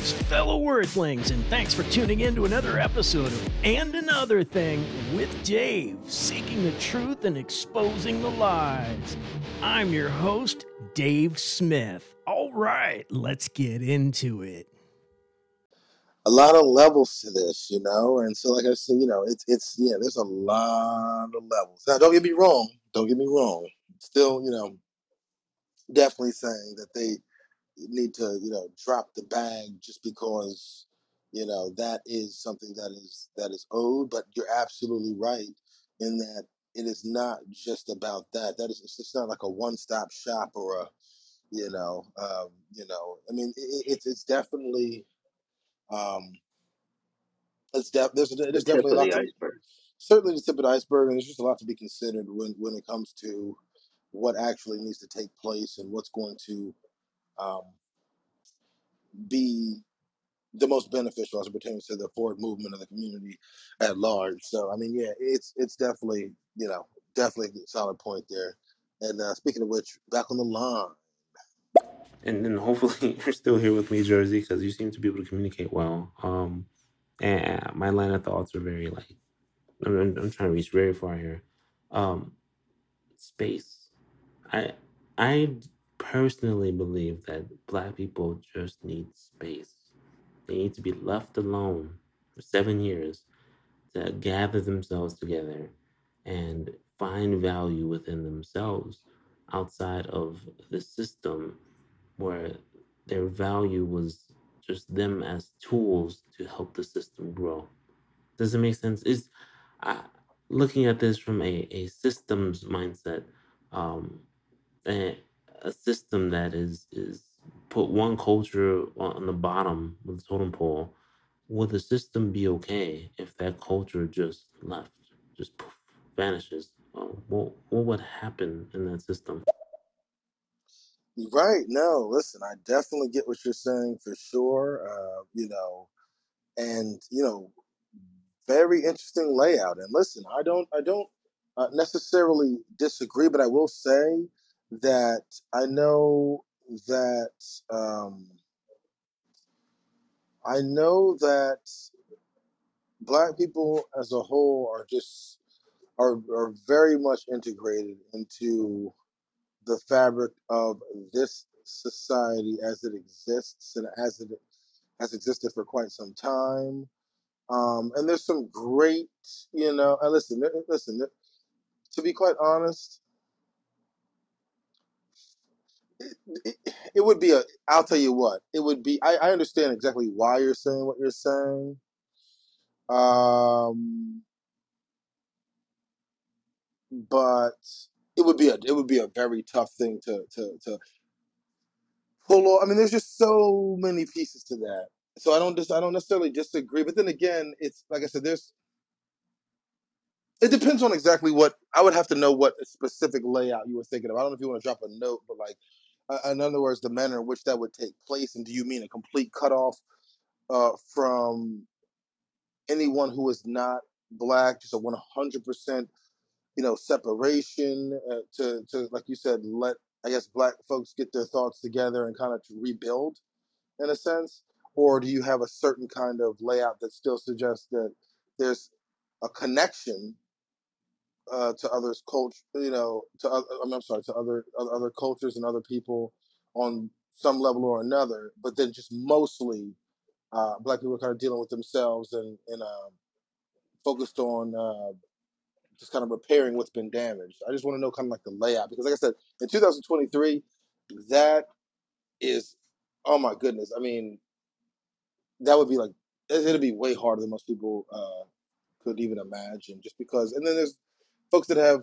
Greetings, fellow Wordlings, and thanks for tuning in to another episode of And Another Thing with Dave, seeking the truth and exposing the lies. I'm your host, Dave Smith. All right, let's get into it. A lot of levels to this, you know, and so like I said, you know, it's it's yeah, there's a lot of levels. Now, don't get me wrong. Don't get me wrong. Still, you know, definitely saying that they need to, you know, drop the bag just because, you know, that is something that is that is owed. But you're absolutely right in that it is not just about that. That is, it's just not like a one-stop shop or a, you know, um, you know. I mean, it, it's it's definitely, um, it's def- there's there's tip definitely a lot the to iceberg. certainly the tip of the iceberg, and there's just a lot to be considered when when it comes to what actually needs to take place and what's going to um, be the most beneficial as it pertains to the forward movement of the community at large. So I mean, yeah, it's it's definitely you know definitely a solid point there. And uh, speaking of which, back on the line. and then hopefully you're still here with me, Jersey, because you seem to be able to communicate well. Um, and my line of thoughts are very like I'm, I'm, I'm trying to reach very far here. Um, space. I I personally believe that Black people just need space. They need to be left alone for seven years to gather themselves together and find value within themselves outside of the system where their value was just them as tools to help the system grow. Does it make sense? Is looking at this from a, a systems mindset, um, a, a system that is is put one culture on the bottom of the totem pole, would the system be okay if that culture just left, just poof, vanishes? Uh, what what would happen in that system? Right? No, listen, I definitely get what you're saying for sure. Uh, you know, and you know, very interesting layout. And listen, I don't, I don't uh, necessarily disagree, but I will say that I know that um, I know that black people as a whole are just are are very much integrated into the fabric of this society as it exists and as it has existed for quite some time. Um, and there's some great, you know, and listen, listen, to be quite honest, it, it, would be a, I'll tell you what, it would be, I, I understand exactly why you're saying what you're saying. Um, but it would be a, it would be a very tough thing to, to, to pull off. I mean, there's just so many pieces to that. So I don't just, I don't necessarily disagree, but then again, it's like I said, there's, It depends on exactly what I would have to know what specific layout you were thinking of. I don't know if you want to drop a note, but like, uh, in other words, the manner in which that would take place, and do you mean a complete cutoff uh, from anyone who is not black, just a one hundred percent, you know, separation uh, to to like you said, let I guess black folks get their thoughts together and kind of to rebuild in a sense, or do you have a certain kind of layout that still suggests that there's a connection uh, to others' culture, you know, to other, I'm sorry, to other other cultures and other people on some level or another, but then just mostly uh, black people are kind of dealing with themselves and and um, focused on uh, just kind of repairing what's been damaged. I just want to know kind of like the layout because, like I said, in 2023, that is, oh my goodness, I mean, that would be like it- it'd be way harder than most people uh, could even imagine, just because. And then there's folks that have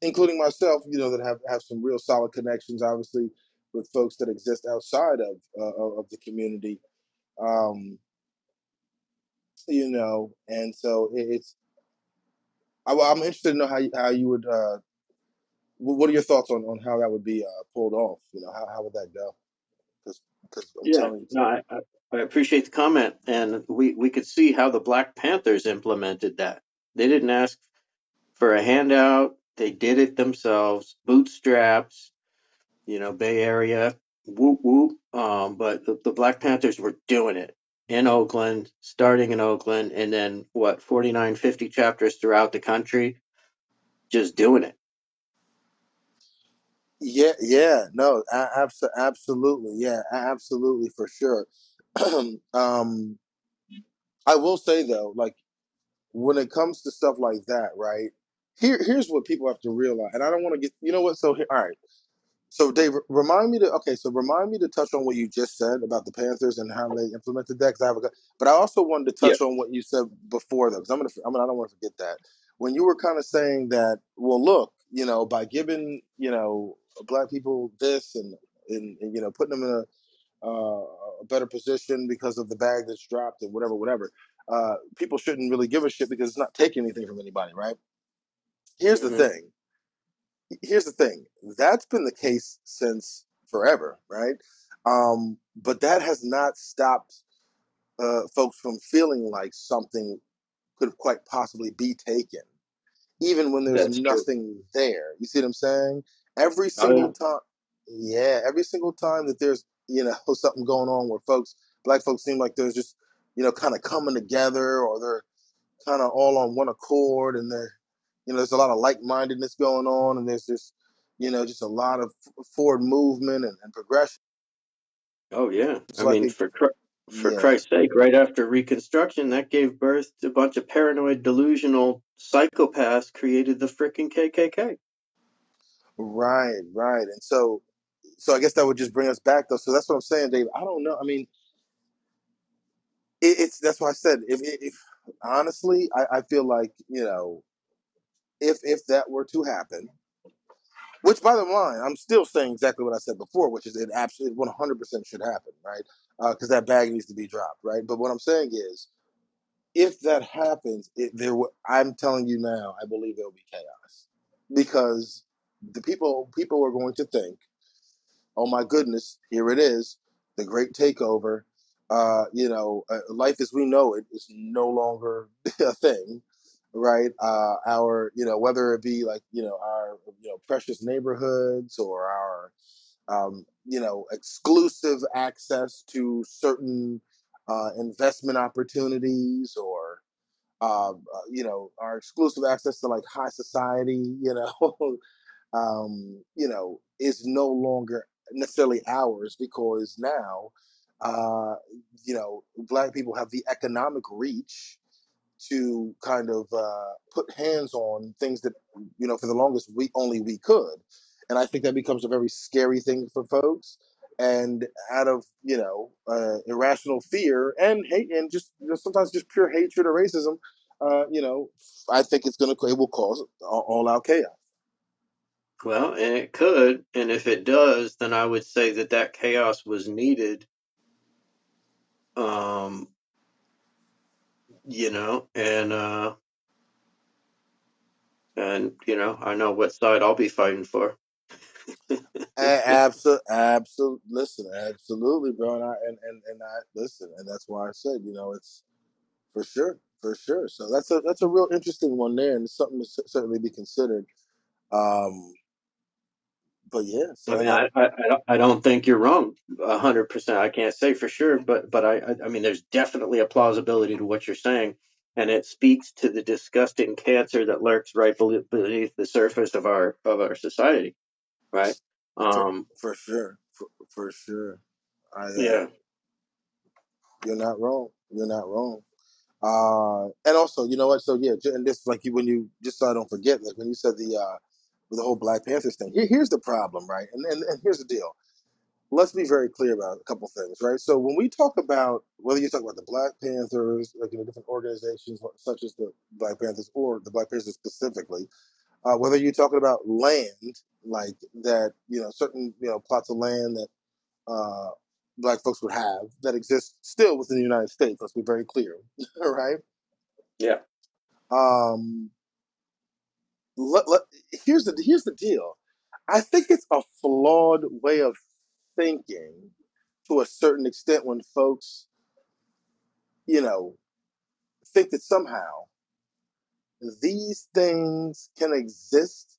including myself, you know, that have, have some real solid connections, obviously, with folks that exist outside of uh, of the community, um, you know, and so it, it's. I, am interested to know how you, how you would. Uh, what are your thoughts on, on how that would be uh, pulled off? You know, how, how would that go? Because I'm Yeah, telling you, no, I, I, I appreciate the comment, and we we could see how the Black Panthers implemented that. They didn't ask for a handout; they did it themselves, bootstraps. You know, Bay Area. whoop whoop. Um, but the, the Black Panthers were doing it in Oakland, starting in Oakland, and then what, 49, 50 chapters throughout the country, just doing it. Yeah, yeah, no, absolutely, yeah, absolutely for sure. um, I will say though, like when it comes to stuff like that, right? Here, here's what people have to realize, and I don't want to get, you know what? So here, all right. So Dave, remind me to okay. So remind me to touch on what you just said about the Panthers and how they implemented that. Cause I have a, but I also wanted to Yeah. touch on what you said before though, because I'm gonna, I'm gonna, I don't want to forget that when you were kind of saying that. Well, look, you know, by giving you know black people this and and, and you know putting them in a uh, a better position because of the bag that's dropped and whatever, whatever. Uh, people shouldn't really give a shit because it's not taking anything from anybody, right? Here's the Mhm. thing. Here's the thing. That's been the case since forever, right? Um, but that has not stopped uh, folks from feeling like something could quite possibly be taken, even when there's That's true. nothing there. You see what I'm saying? Every Oh, single time, yeah, every single time that there's you know something going on where folks, black folks, seem like they're just you know kind of coming together or they're kind of all on one accord and they're you know there's a lot of like-mindedness going on and there's just you know just a lot of forward movement and, and progression. Oh, yeah. It's I like mean, it, for for yeah, Christ's sake, right after Reconstruction, that gave birth to a bunch of paranoid, delusional psychopaths created the frickin' KKK. right, right, and so so I guess that would just bring us back though. So that's what I'm saying, Dave. I don't know. I mean, it, it's that's why I said if, if, if honestly, I, I feel like you know if if that were to happen, which by the line, I'm still saying exactly what I said before, which is it absolutely 100 percent should happen, right? Because that bag needs to be dropped, right? But what I'm saying is, if that happens, it, there will, I'm telling you now, I believe there will be chaos because the people people are going to think oh my goodness, here it is, the great takeover. Uh, you know, uh, life as we know it is no longer a thing, right? Uh, our, you know, whether it be like, you know, our, you know, precious neighborhoods or our, um, you know, exclusive access to certain uh, investment opportunities or, uh, uh, you know, our exclusive access to like high society, you know, um, you know, is no longer necessarily ours because now, uh, you know, black people have the economic reach to kind of uh, put hands on things that, you know, for the longest we only we could. And I think that becomes a very scary thing for folks. And out of you know uh, irrational fear and hate and just you know, sometimes just pure hatred or racism, uh, you know, I think it's gonna it will cause all out chaos. Well, and it could, and if it does, then I would say that that chaos was needed. Um, you know, and uh, and you know, I know what side I'll be fighting for. Absolutely, absolutely. Listen, absolutely, bro. And I and, and and I listen, and that's why I said, you know, it's for sure, for sure. So that's a that's a real interesting one there, and something to certainly be considered. Um, but yeah, so I mean, I, I, I don't- think you're wrong, a hundred percent. I can't say for sure, but but I, I mean, there's definitely a plausibility to what you're saying, and it speaks to the disgusting cancer that lurks right beneath the surface of our of our society, right? for Um, for sure, for, for sure. I uh, yeah, you're not wrong. You're not wrong. Uh, and also, you know what? So yeah, and this like you when you just so I don't forget, like when you said the uh the whole Black Panthers thing. Here, here's the problem, right? And, and and here's the deal. Let's be very clear about a couple things, right? So when we talk about whether you talk about the Black Panthers, like you know, different organizations such as the Black Panthers or the Black Panthers specifically, uh, whether you're talking about land, like that, you know, certain you know plots of land that uh, Black folks would have that exist still within the United States. Let's be very clear, right? yeah. Um, let, let, here's the here's the deal. I think it's a flawed way of thinking to a certain extent when folks, you know, think that somehow these things can exist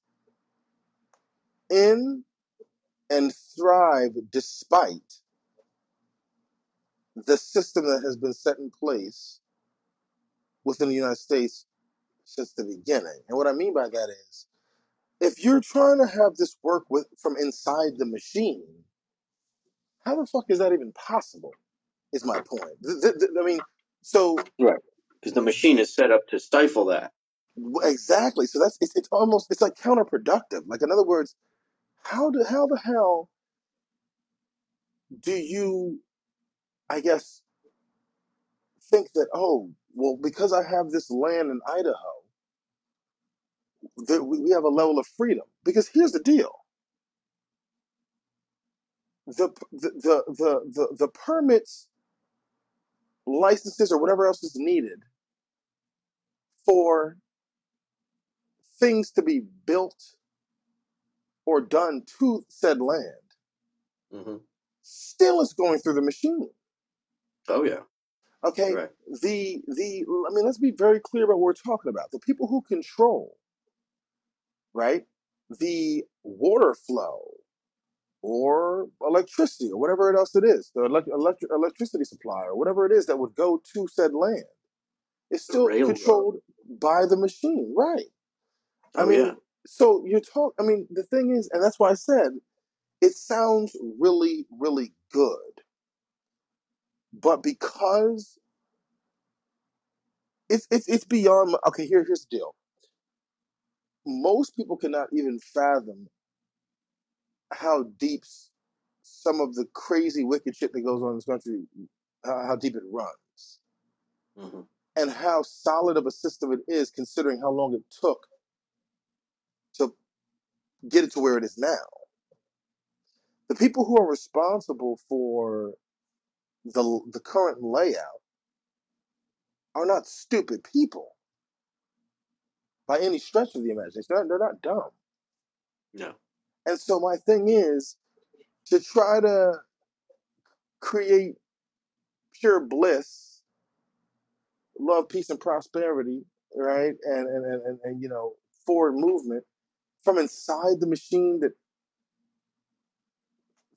in and thrive despite the system that has been set in place within the United States since the beginning. And what I mean by that is, if you're trying to have this work with from inside the machine, how the fuck is that even possible? Is my point. Th- th- th- I mean, so Right. Because the machine is set up to stifle that. exactly. So that's it's, it's almost it's like counterproductive. Like in other words, how do how the hell do you, I guess, think that oh well because I have this land in Idaho that we have a level of freedom? Because here's the deal: the the the the the, the permits, licenses, or whatever else is needed for things to be built or done to said land hmm still is going through the machine. Oh yeah. Okay, Right. the the I mean, let's be very clear about what we're talking about. The people who control, right, the water flow or electricity or whatever else it is, the elect- electric electricity supply or whatever it is that would go to said land, is The still railroad. controlled by the machine, right? I Oh mean, yeah. so you're talk. I mean, the thing is, and that's why I said it sounds really, really good, but because it's it's it's beyond. my- Okay, here here's the deal. Most people cannot even fathom how deep some of the crazy, wicked shit that goes on in this country, how, how deep it runs, hmm and how solid of a system it is, considering how long it took to get it to where it is now. The people who are responsible for the the current layout are not stupid people by any stretch of the imagination. They're, they're not dumb. No. And so my thing is to try to create pure bliss, love, peace, and prosperity, right? And and and, and, and you know, forward movement from inside the machine that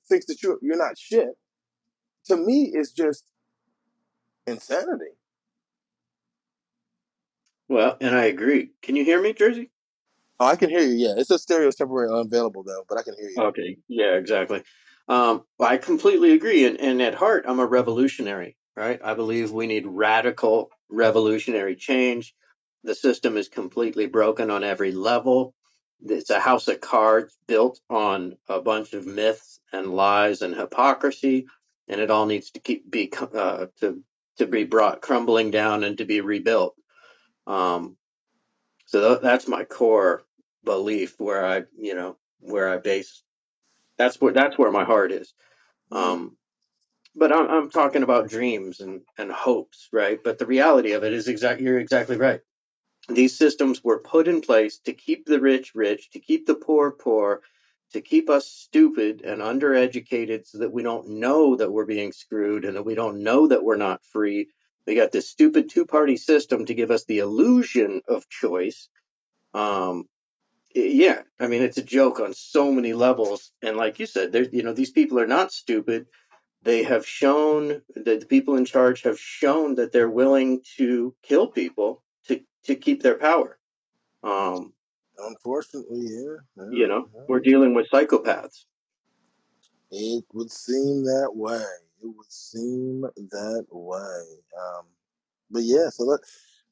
thinks that you're you're not shit, to me is just insanity. Well, and I agree. Can you hear me, Jersey? Oh, I can hear you. Yeah, it's a stereo temporary unavailable though, but I can hear you. Okay. Yeah, exactly. Um, I completely agree. And, and at heart, I'm a revolutionary, right? I believe we need radical revolutionary change. The system is completely broken on every level. It's a house of cards built on a bunch of myths and lies and hypocrisy, and it all needs to keep be uh, to to be brought crumbling down and to be rebuilt. Um, so th- that's my core belief, where I, you know, where I base that's where that's where my heart is. Um, but I'm I'm talking about dreams and and hopes, right? But the reality of it is exactly you're exactly right. These systems were put in place to keep the rich rich, to keep the poor poor, to keep us stupid and undereducated, so that we don't know that we're being screwed and that we don't know that we're not free. They got this stupid two party system to give us the illusion of choice. Um, yeah, I mean it's a joke on so many levels, and like you said, there's you know these people are not stupid. They have shown that the people in charge have shown that they're willing to kill people to to keep their power. Um, Unfortunately, yeah, yeah, you know, yeah. we're dealing with psychopaths. It would seem that way. It would seem that way. Um, but yeah, so let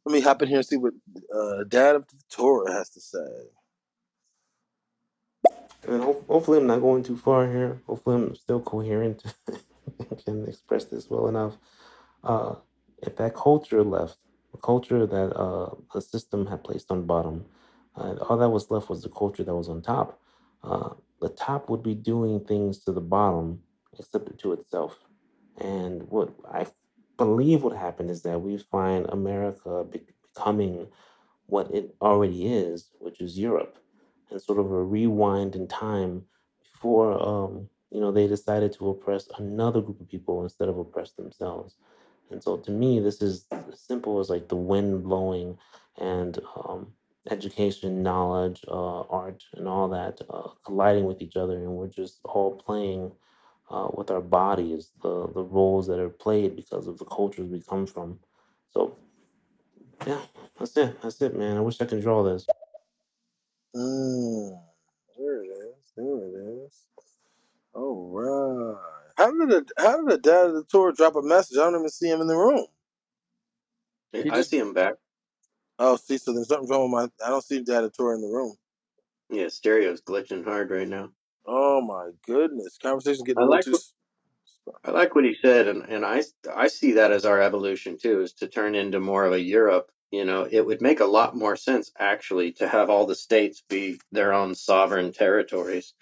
let me hop in here and see what uh, Dad of the Torah has to say. And ho- hopefully, I'm not going too far here. Hopefully, I'm still coherent and can express this well enough. Uh, if that culture left, the culture that uh, the system had placed on bottom, uh, all that was left was the culture that was on top. Uh, the top would be doing things to the bottom, except to itself. And what I believe would happen is that we find America be- becoming what it already is, which is Europe, and sort of a rewind in time before um, you know they decided to oppress another group of people instead of oppress themselves. And so to me, this is as simple as like the wind blowing and um, education, knowledge, uh, art, and all that uh, colliding with each other, and we're just all playing uh, with our bodies the the roles that are played because of the cultures we come from. So yeah, that's it. That's it, man. I wish I could draw this. Mm, there it is. There it is. All right. How did the how did the dad of the Torah drop a message? I don't even see him in the room. He I just see him back. oh see, so there's something wrong with my I don't see dad of the Torah in the room. Yeah, stereo's glitching hard right now. Oh my goodness. Conversation's getting I like too what I like what he said, and, and I I see that as our evolution too, is to turn into more of a Europe. You know, it would make a lot more sense actually to have all the states be their own sovereign territories.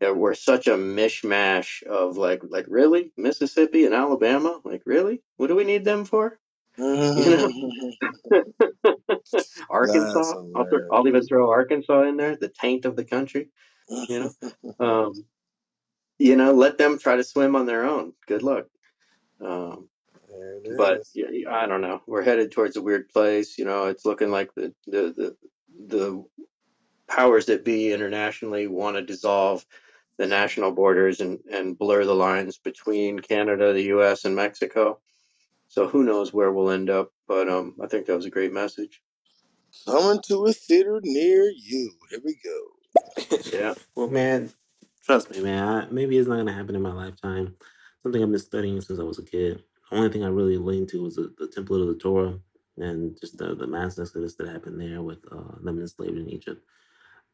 That we're such a mishmash of like like really Mississippi and Alabama, like really, what do we need them for? You know, Arkansas. I'll, throw, I'll even throw Arkansas in there, the taint of the country. You know, um, you know, let them try to swim on their own. Good luck. Um, there it but is. yeah, yeah, I don't know. We're headed towards a weird place. You know, it's looking like the the the, the powers that be internationally want to dissolve the national borders and and blur the lines between Canada, the U.S., and Mexico. So who knows where we'll end up? But um, I think that was a great message. Coming to a theater near you. Here we go. Yeah. well, man, trust me, man. I, maybe it's not gonna happen in my lifetime. Something I've been studying since I was a kid. The only thing I really leaned to was the, the Temple of the Torah and just the, the mass exodus that happened there with uh, them enslaved in Egypt.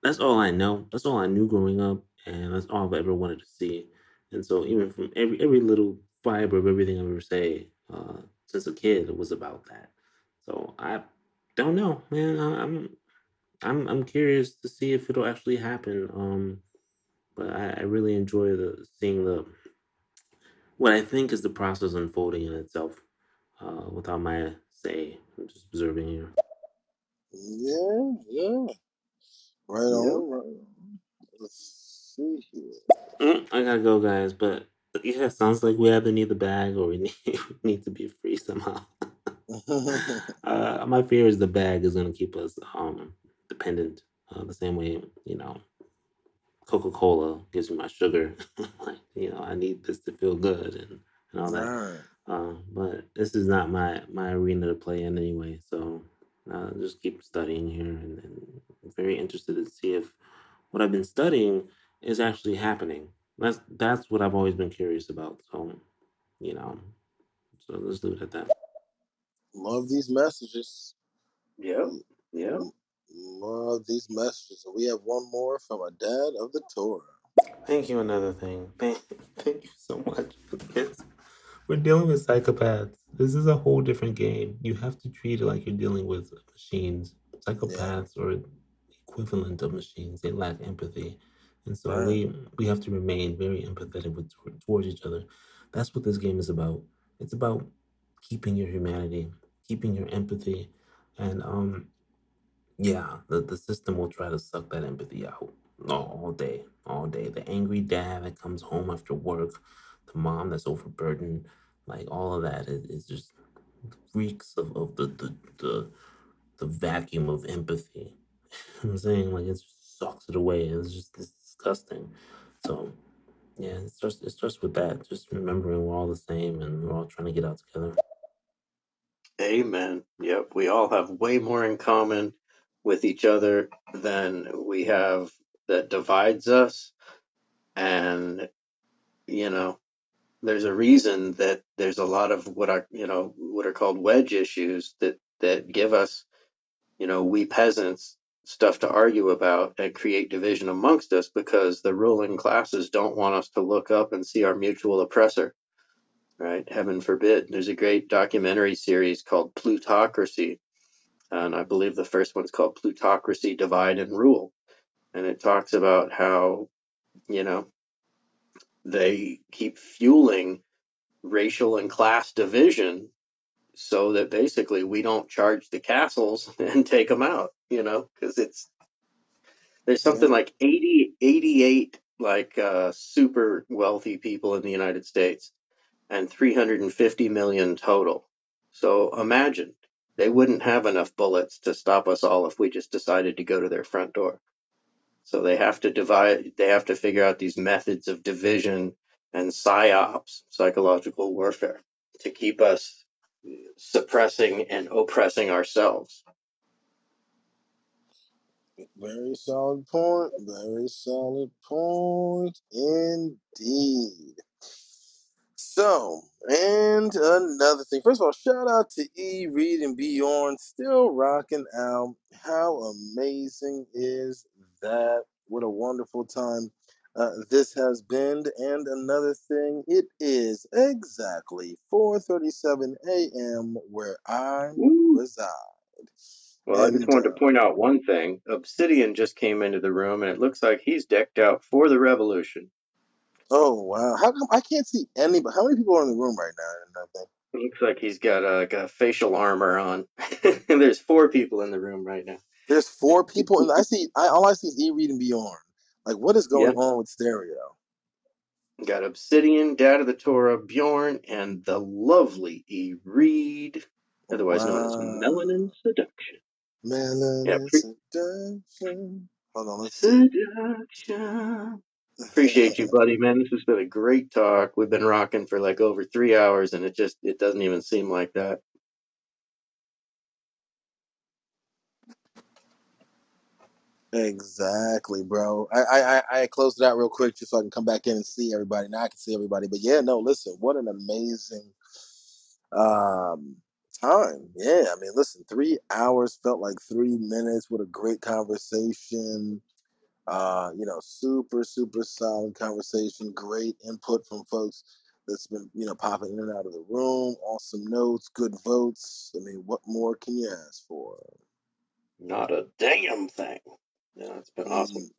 That's all I know. That's all I knew growing up, and that's all I've ever wanted to see. And so, even from every every little fiber of everything I've ever say uh, since a kid, it was about that. So I don't know, man. I- I'm I'm I'm curious to see if it'll actually happen. Um, but I, I really enjoy the seeing the what I think is the process unfolding in itself, uh, without my say. I'm just observing here. Yeah, yeah. Right Yeah. on. Right on. Let's see here. Mm, I gotta go, guys. But yeah, sounds like we either need the bag or we need, we need to be free somehow. uh, my fear is the bag is gonna keep us um dependent. Uh, the same way, you know, Coca Cola gives me my sugar. like, you know, I need this to feel good and, and all that. right. Uh, but this is not my my arena to play in anyway. So uh, just keep studying here, and, and I'm very interested to see if what I've been studying is actually happening. That's that's what I've always been curious about. So you know, so let's leave it at that. Love these messages. Yep. Yep. Love these messages. We have one more from a dad of the Torah. Thank you. Another thing. Thank, thank you so much for this. We're dealing with psychopaths. This is a whole different game. You have to treat it like you're dealing with machines. Psychopaths are the equivalent of machines. They lack empathy, and so Right. we we have to remain very empathetic with towards each other. That's what this game is about. It's about keeping your humanity, keeping your empathy, and um, yeah, the, the system will try to suck that empathy out all, day, all day. The angry dad that comes home after work, the mom that's overburdened, like all of that is, is just reeks of, of the, the the the vacuum of empathy. I'm saying like it just sucks it away. It's just disgusting. So yeah, it's just it's just with that. Just remembering we're all the same and we're all trying to get out together. Amen. Yep. We all have way more in common with each other than we have that divides us. And, you know, there's a reason that there's a lot of what are, you know, what are called wedge issues that, that give us, you know, we peasants stuff to argue about and create division amongst us because the ruling classes don't want us to look up and see our mutual oppressor. Right? Heaven forbid. There's a great documentary series called Plutocracy and I believe the first one's called Plutocracy, Divide and Rule. And it talks about how, you know, they keep fueling racial and class division so that basically we don't charge the castles and take them out, you know, because it's, there's something Yeah. like 80, 88 like uh, super wealthy people in the United States and 350 million total. So imagine. They wouldn't have enough bullets to stop us all if we just decided to go to their front door. So they have to divide, they have to figure out these methods of division and psyops, psychological warfare, to keep us suppressing and oppressing ourselves. Very solid point. Very solid point indeed. So, and another thing. First of all, shout out to E, Reed, and Bjorn. Still rocking out. How amazing is that? What a wonderful time uh, this has been. And another thing, it is exactly 4:37 a.m. where I Woo. reside. Well, I just wanted uh, to point out one thing. Obsidian just came into the room, and it looks like he's decked out for the revolution. Oh wow! How come I can't see anybody? How many people are in the room right now? Nothing. Looks like he's got a, got facial armor on. there's four people in the room right now. There's four people, and I see. I all I see is E Read and Bjorn. Like, what is going Yeah. on with stereo? Got Obsidian, Dad of the Torah, Bjorn, and the lovely E. Reed, otherwise known as Melanin Seduction. Melanin Yeah, pre- seduction. Hold on, let's see. Seduction. Appreciate you, buddy, man. This has been a great talk. We've been rocking for like over three hours, and it just it doesn't even seem like that. Exactly, bro. I, I I closed it out real quick just so I can come back in and see everybody. Now I can see everybody. But yeah, no, listen, what an amazing um time. Yeah, I mean, listen, three hours felt like three minutes. What a great conversation. Uh, you know, super, super solid conversation. Great input from folks that's been, you know, popping in and out of the room. Awesome notes, good votes. I mean, what more can you ask for? Not a damn thing. Yeah, it's been awesome. Mm,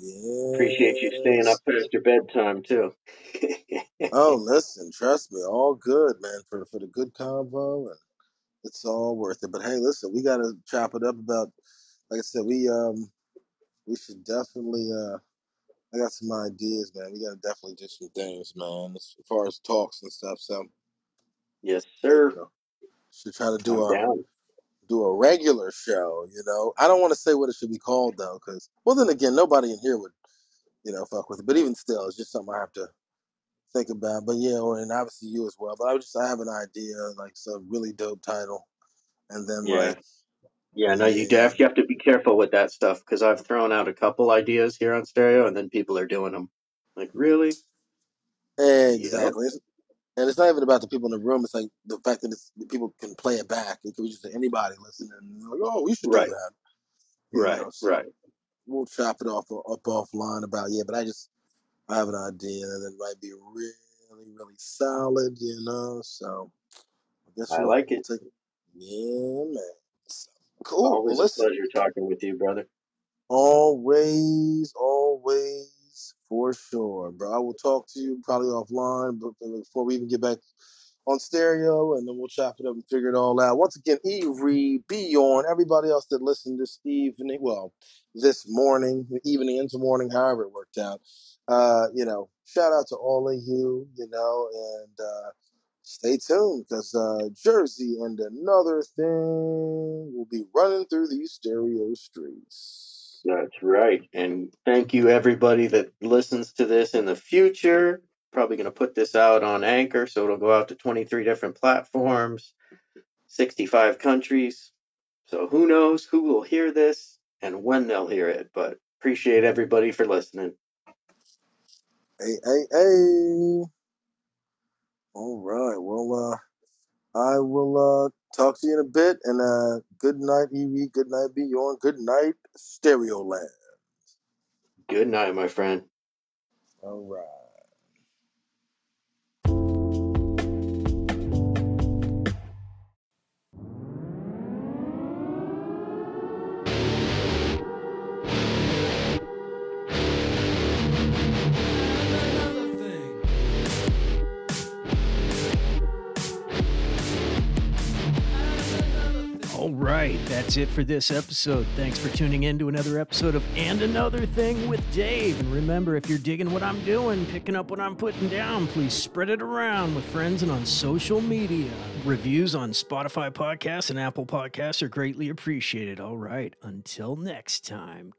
Yes. Appreciate you staying up past your bedtime too. Oh, listen, trust me, all good, man, for for the good convo, and it's all worth it. But hey, listen, we gotta chop it up about. Like I said, we um we should definitely uh I got some ideas, man. We gotta definitely do some things, man, as far as talks and stuff. So yes, you sir. know, should try to do a do a regular show. You know, I don't want to say what it should be called though, because well, then again, nobody in here would you know fuck with it. But even still, it's just something I have to think about. But yeah, or and obviously you as well. But I just I have an idea, like some really dope title, and then Yeah. like Yeah, no, you yeah, have, you have to be careful with that stuff because I've thrown out a couple ideas here on stereo and then people are doing them. Like, really? Exactly. It's, and it's not even about the people in the room. It's like the fact that it's, the people can play it back. It could be just anybody listening. Like, oh, we should do Right, that. You right, know, so right. we'll chop it off up offline about yeah. But I just I have an idea that it might be really really solid. You know, so I guess I we'll, like it. take. Yeah, man. Cool. Always a pleasure talking with you, brother. Always, always, for sure, bro. I will talk to you probably offline, but before we even get back on stereo, and then we'll chop it up and figure it all out. Once again, Eve, Bjorn, everybody else that listened this evening, well, this morning, evening into morning, however it worked out. Uh, you know, shout out to all of you, you know, and uh, stay tuned because uh, Jersey and another thing will be running through these stereo streets. That's right. And thank you, everybody that listens to this in the future. Probably going to put this out on Anchor, so it'll go out to 23 different platforms, 65 countries. So who knows who will hear this and when they'll hear it. But appreciate everybody for listening. Hey, hey, hey. All right. Well, uh, I will uh, talk to you in a bit. And uh, good night, Evie. Good night, Bjorn. Good night, Stereo Land. Good night, my friend. All right. All right. that's it for this episode. Thanks for tuning in to another episode of And Another Thing with Dave. And remember, if you're digging what I'm doing, picking up what I'm putting down, please spread it around with friends and on social media. Reviews on Spotify podcasts and Apple podcasts are greatly appreciated. All right, until next time.